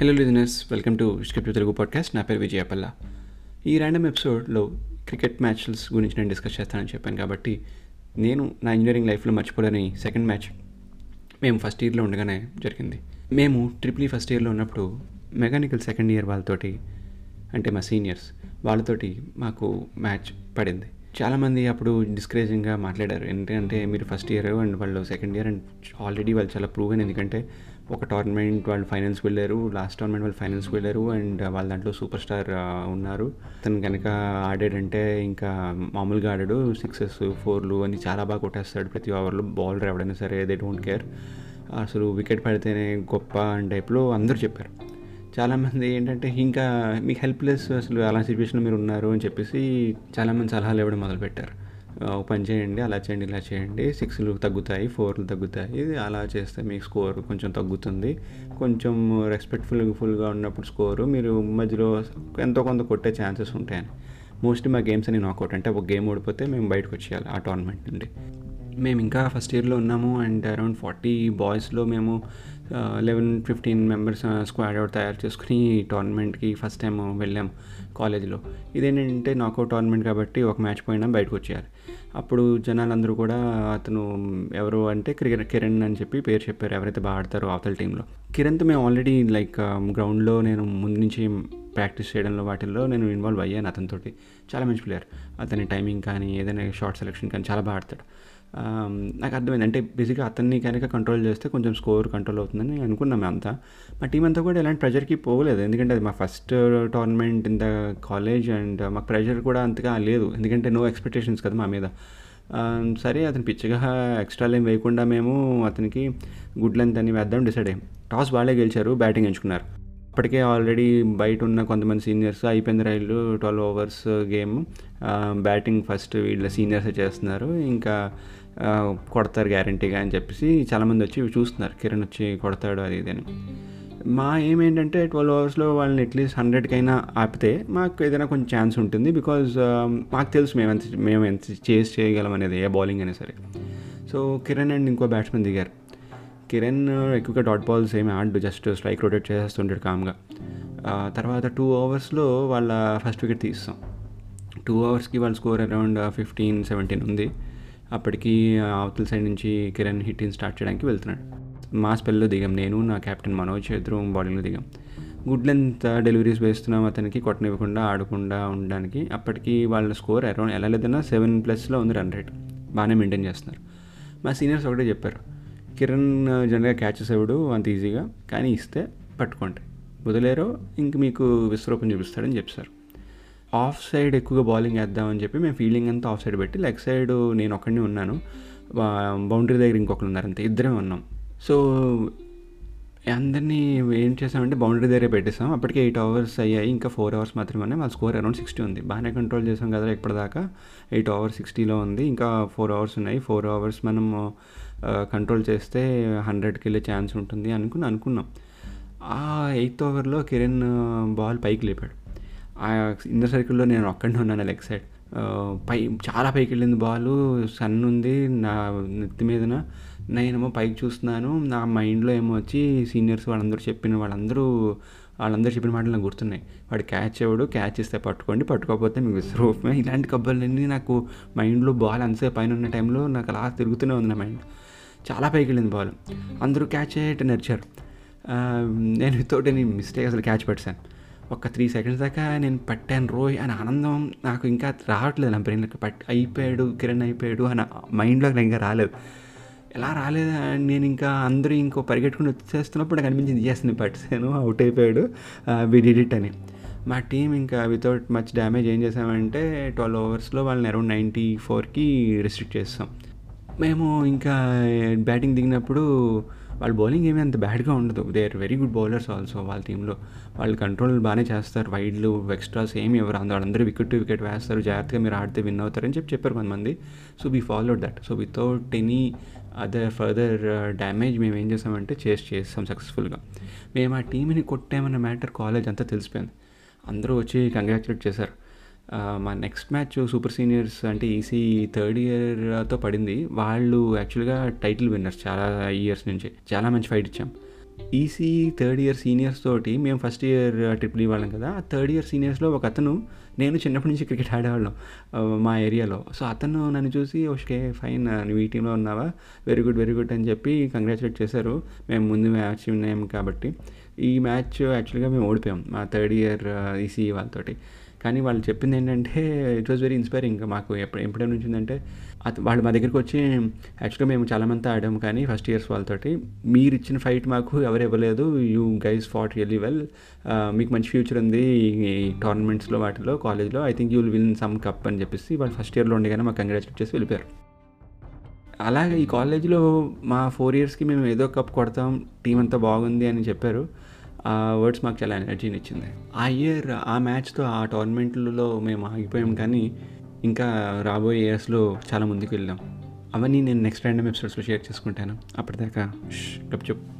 Hello listeners welcome to script Telugu podcast నా పేరు విజయపల్ల ఈ ర్యాండమ్ ఎపిసోడ్లో క్రికెట్ మ్యాచ్స్ గురించి నేను డిస్కస్ చేస్తానని చెప్పాను కాబట్టి నేను నా ఇంజనీరింగ్ లైఫ్లో మర్చిపోలేని సెకండ్ మ్యాచ్ మేము ఫస్ట్ ఇయర్లో ఉండగానే జరిగింది. మేము ట్రిపుల్ ఫస్ట్ ఇయర్లో ఉన్నప్పుడు మెకానికల్ సెకండ్ ఇయర్ వాళ్ళతోటి అంటే మా సీనియర్స్ వాళ్ళతోటి మాకు మ్యాచ్ పడింది. చాలామంది అప్పుడు డిస్కరేజింగ్గా మాట్లాడారు. ఎందుకంటే మీరు ఫస్ట్ ఇయర్ అండ్ వాళ్ళు సెకండ్ ఇయర్ అండ్ ఆల్రెడీ వాళ్ళు చాలా ప్రూవ్ అయిన ఎందుకంటే ఒక టోర్నమెంట్ వాళ్ళు ఫైనల్స్కి వెళ్ళారు. లాస్ట్ టోర్నమెంట్ వాళ్ళు ఫైనల్స్కి వెళ్ళారు అండ్ వాళ్ళ దాంట్లో సూపర్ స్టార్ ఉన్నారు. అతను కనుక ఆడాడంటే ఇంకా మామూలుగా ఆడాడు. సిక్సెస్ ఫోర్లు అని చాలా బాగా కొట్టేస్తాడు ప్రతి ఓవర్లో బౌలర్ ఎవడైనా సరే దే డోంట్ కేర్ అసలు వికెట్ పడితేనే గొప్ప అని టైప్లో అందరూ చెప్పారు. చాలామంది ఏంటంటే ఇంకా మీకు హెల్ప్లెస్ అసలు అలా సిచ్యువేషన్లో మీరు ఉన్నారు అని చెప్పేసి చాలామంది సలహాలు ఇవ్వడం మొదలుపెట్టారు. పని చేయండి అలా చేయండి ఇలా చేయండి. సిక్స్లు తగ్గుతాయి ఫోర్లు తగ్గుతాయి. అలా చేస్తే మీకు స్కోర్ కొంచెం తగ్గుతుంది. కొంచెం రెస్పెక్ట్ఫుల్ ఫుల్గా ఉన్నప్పుడు స్కోరు మీరు మధ్యలో ఎంతో కొంత కొట్టే ఛాన్సెస్ ఉంటాయని. మోస్ట్లీ మా గేమ్స్ అని నాకౌట్ అంటే ఒక గేమ్ ఓడిపోతే మేము బయటకు వచ్చేయాలి ఆ టోర్నమెంట్ నుండి. మేము ఇంకా ఫస్ట్ ఇయర్లో ఉన్నాము అండ్ అరౌండ్ ఫార్టీ బాయ్స్లో మేము eleven fifteen members squad out తయారు చేసుకుని టోర్నమెంట్కి ఫస్ట్ టైం వెళ్ళాము కాలేజ్లో ఇదేంటంటే నాకౌట్ టోర్నమెంట్ కాబట్టి ఒక మ్యాచ్ పోయినా బయటకు వచ్చేయాలి. అప్పుడు జనాలందరూ కూడా అతను ఎవరు అంటే క్రికెట్ కిరణ్ అని చెప్పి పేరు చెప్పారు. ఎవరైతే బాగా ఆడతారో అవతల టీంలో కిరణ్తో మేము ఆల్రెడీ లైక్ గ్రౌండ్లో నేను ముందు నుంచి ప్రాక్టీస్ చేయడంలో వాటిల్లో నేను ఇన్వాల్వ్ అయ్యాను అతనితోటి. చాలా మంచి ప్లేయర్ అతని టైమింగ్ కానీ ఏదైనా షార్ట్ సెలెక్షన్ కానీ చాలా బాగా ఆడతాడు. నాకు అర్థమైంది. అంటే బేసిక్గా అతన్ని కనుక కంట్రోల్ చేస్తే కొంచెం స్కోర్ కంట్రోల్ అవుతుందని అనుకున్నాం అంతా. మా టీం అంతా కూడా ఎలాంటి ప్రెషర్కి పోలేదు. ఎందుకంటే అది మా first tournament in the college and మాకు ప్రెషర్ కూడా అంతగా లేదు. ఎందుకంటే నో ఎక్స్పెక్టేషన్స్ కదా మా మీద. సరే అతను పిచ్చిగా ఎక్స్ట్రా లైన్ వేయకుండా మేము అతనికి గుడ్ లెంత్ అని వేద్దాం డిసైడ్ అయ్యాం. టాస్ వాళ్ళే గెలిచారు బ్యాటింగ్ ఎంచుకున్నారు. అప్పటికే ఆల్రెడీ బయట ఉన్న కొంతమంది సీనియర్స్ అయిపోయింది రైళ్ళు twelve overs game batting first వీళ్ళ సీనియర్స్ చేస్తున్నారు. ఇంకా కొడతారు గ్యారంటీగా అని చెప్పేసి చాలామంది వచ్చి చూస్తున్నారు. కిరణ్ వచ్చి కొడతాడు అది ఇది అని. మా ఏం ఏంటంటే ట్వెల్వ్ అవర్స్లో వాళ్ళని అట్లీస్ట్ హండ్రెడ్కైనా ఆపితే మాకు ఏదైనా కొంచెం ఛాన్స్ ఉంటుంది. బికాజ్ మాకు తెలుసు మేము ఎంత మేము ఎంత చేసి చేయగలం అనేది ఏ బౌలింగ్ అయినా సరే. సో కిరణ్ అండ్ ఇంకో బ్యాట్స్మెన్ దిగారు. కిరణ్ ఎక్కువగా డాట్ బాల్స్ ఏమి ఆడు జస్ట్ స్ట్రైక్ రొటేట్ చేసేస్తుంటాడు కామ్గా తర్వాత టూ అవర్స్లో వాళ్ళ ఫస్ట్ వికెట్ తీస్తాం టూ అవర్స్కి వాళ్ళ స్కోర్ అరౌండ్ ఫిఫ్టీన్ సెవెంటీన్ ఉంది. అప్పటికి అవతల సైడ్ నుంచి కిరణ్ హిట్టింగ్ స్టార్ట్ చేయడానికి వెళ్తున్నాడు. మా స్పెల్లో దిగాం. నేను నా కెప్టెన్ మనోజ్ ఇద్దరు బౌలింగ్లో దిగాం. గుడ్ లెంత్ డెలివరీస్ వేస్తున్నాం అతనికి కొట్టనివ్వకుండా ఆడకుండా ఉండడానికి. అప్పటికి వాళ్ళ స్కోర్ అరౌండ్ ఎలా లేదన్నా సెవెన్ ప్లస్లో ఉంది రన్ రేట్ బాగానే మెయింటైన్ చేస్తున్నారు. మా సీనియర్స్ ఒకటే చెప్పారు. కిరణ్ జనరల్గా క్యాచెస్ ఇవ్వడు అంత ఈజీగా కానీ ఇస్తే పట్టుకోండి. వదిలేరో ఇంక మీకు విశ్వరూపం చూపిస్తాడని చెప్పారు. ఆఫ్ సైడ్ ఎక్కువగా బౌలింగ్ వేద్దామని చెప్పి మేము ఫీల్డింగ్ అంతా ఆఫ్ సైడ్ పెట్టి లెగ్ సైడ్ నేను ఒక్కడిని ఉన్నాను. బౌండరీ దగ్గర ఇంకొకరు ఉన్నారు అంతే ఇద్దరే ఉన్నాం. సో అందరినీ ఏం చేసామంటే బౌండరీ దగ్గర పెట్టేసాం. అప్పటికే ఎయిట్ అవర్స్ అయ్యాయి. ఇంకా ఫోర్ అవర్స్ మాత్రమే. మా స్కోర్ అరౌండ్ సిక్స్టీ ఉంది. బాగానే కంట్రోల్ చేసాం కదా ఇప్పటిదాకా. ఎయిట్ అవర్స్ సిక్స్టీలో ఉంది. ఇంకా ఫోర్ అవర్స్ ఉన్నాయి. ఫోర్ అవర్స్ మనం కంట్రోల్ చేస్తే హండ్రెడ్కి వెళ్ళే ఛాన్స్ ఉంటుంది అనుకుని అనుకున్నాం. ఆ ఎయిత్ ఓవర్లో కిరణ్ బాల్ పైకి లేపాడు. ఆ ఇందర్ సర్కిల్లో నేను ఒక్కడిని ఉన్నాను లెగ్ సైడ్. పై చాలా పైకి వెళ్ళింది బాల్. సన్ ఉంది నా నెత్తి మీదన. నేనేమో పైకి చూస్తున్నాను. నా మైండ్లో ఏమో వచ్చి సీనియర్స్ వాళ్ళందరూ చెప్పిన వాళ్ళందరూ వాళ్ళందరూ చెప్పిన మాటలు నాకు గుర్తున్నాయి. వాడు క్యాచ్ అవ్వడు క్యాచ్ ఇస్తే పట్టుకోండి పట్టుకోకపోతే మీకు విశ్రూపమే ఇలాంటి కబ్బర్లన్నీ నాకు మైండ్లో బాల్ అంతసేపు పైన ఉన్న టైంలో నాకు అలా తిరుగుతూనే ఉంది నా మైండ్. చాలా పైకి వెళ్ళింది బాల్. అందరూ క్యాచ్ అయ్యేట్టు నడిచారు. నేను వితౌట్ ఎనీ మిస్టేక్ అసలు క్యాచ్ పట్టాను ఒక త్రీ సెకండ్స్ దాకా నేను పట్టాను రోయ్ అని ఆనందం నాకు ఇంకా రావట్లేదు నా బ్రెయిన్లోకి. పట్ అయిపోయాడు కిరణ్ అయిపోయాడు అని మైండ్లోకి ఇంకా రాలేదు. ఎలా రాలేదు? నేను ఇంకా అందరూ ఇంకో పరిగెట్టుకుని వచ్చేస్తున్నప్పుడు నాకు అనిపించింది ఎస్ నేను అవుట్ అయిపోయాడు. వి డిడ్ ఇట్ అని. మా టీం ఇంకా వితౌట్ మచ్ డ్యామేజ్ ఏం చేసామంటే ట్వెల్వ్ అవర్స్లో వాళ్ళని అరౌండ్ నైంటీ ఫోర్కి రిస్ట్రిక్ట్ చేస్తాం. మేము ఇంకా eh, బ్యాటింగ్ దిగినప్పుడు వాళ్ళ బౌలింగ్ ఏమీ అంత బ్యాడ్గా ఉండదు. They are very good bowlers also వాళ్ళ టీంలో వాళ్ళు కంట్రోల్ బాగానే చేస్తారు. వైడ్లు ఎక్స్ట్రాస్ ఏమి ఎవరు అందరూ వాళ్ళందరూ వికెట్ టు వికెట్ వేస్తారు. జాగ్రత్తగా మీరు ఆడితే విన్ అవుతారని చెప్పి చెప్పారు కొంతమంది. So we followed that so without any other further damage మేము ఏం చేసామంటే చేసి చేస్తాం సక్సెస్ఫుల్గా మేము ఆ టీంని కొట్టామన్న మ్యాటర్ కాలేజ్ అంతా తెలిసిపోయింది. అందరూ వచ్చి కంగ్రాచులేట్ చేశారు. మా నెక్స్ట్ మ్యాచ్ సూపర్ సీనియర్స్ అంటే ఈసీ థర్డ్ ఇయర్తో పడింది. వాళ్ళు యాక్చువల్గా టైటిల్ విన్నర్స్ చాలా ఇయర్స్ నుంచి. చాలా మంచి ఫైట్ ఇచ్చాం. ఈసీ థర్డ్ ఇయర్ సీనియర్స్ తోటి మేము ఫస్ట్ ఇయర్ ట్రిపుల్ ఇవ్వాళ్ళం కదా. ఆ థర్డ్ ఇయర్ సీనియర్స్లో ఒక అతను నేను చిన్నప్పటి నుంచి క్రికెట్ ఆడేవాళ్ళం మా ఏరియాలో. సో అతను నన్ను చూసి ఓకే ఫైన్ నువ్వు ఈ టీంలో ఉన్నావా? వెరీ గుడ్ వెరీ గుడ్ అని చెప్పి కంగ్రాచులేట్ చేశారు. మేము ముందు మ్యాచ్ విన్నాం కాబట్టి. ఈ మ్యాచ్ యాక్చువల్గా మేము ఓడిపోయాం మా థర్డ్ ఇయర్ ఈసీ వాళ్ళతోటి కానీ వాళ్ళు చెప్పింది ఏంటంటే ఇట్ వాజ్ వెరీ ఇన్స్పైరింగ్ మాకు ఎప్పుడు ఎప్పుడైనా ఉంచిందంటే వాళ్ళు మా దగ్గరికి వచ్చి యాక్చువల్గా మేము చాలామంది ఆడాము కానీ ఫస్ట్ ఇయర్స్ వాళ్ళతోటి. మీరు ఇచ్చిన ఫైట్ మాకు ఎవరు ఇవ్వలేదు. You guys fought really well మీకు మంచి ఫ్యూచర్ ఉంది ఈ టోర్నమెంట్స్లో వాటిలో కాలేజ్లో I think you will win some cup అని చెప్పేసి వాళ్ళు ఫస్ట్ ఇయర్లో ఉండగానే మాకు కంగ్రాచులేట్ చేసి వెళ్ళిపోయారు. అలాగే ఈ కాలేజీలో మా ఫోర్ ఇయర్స్కి మేము ఏదో కప్ కొడతాం టీం అంతా బాగుంది అని చెప్పారు. ఆ వర్డ్స్ మాకు చాలా ఎనర్జీని ఇచ్చింది ఆ ఇయర్ ఆ మ్యాచ్తో ఆ టోర్నమెంట్లలో మేము ఆగిపోయాం కానీ ఇంకా రాబోయే ఇయర్స్లో చాలా ముందుకు వెళ్ళాం అవన్నీ నేను నెక్స్ట్ ర్యాండమ్ ఎపిసోడ్స్లో షేర్ చేసుకుంటాను. అప్పటిదాకా ష్, చెప్పు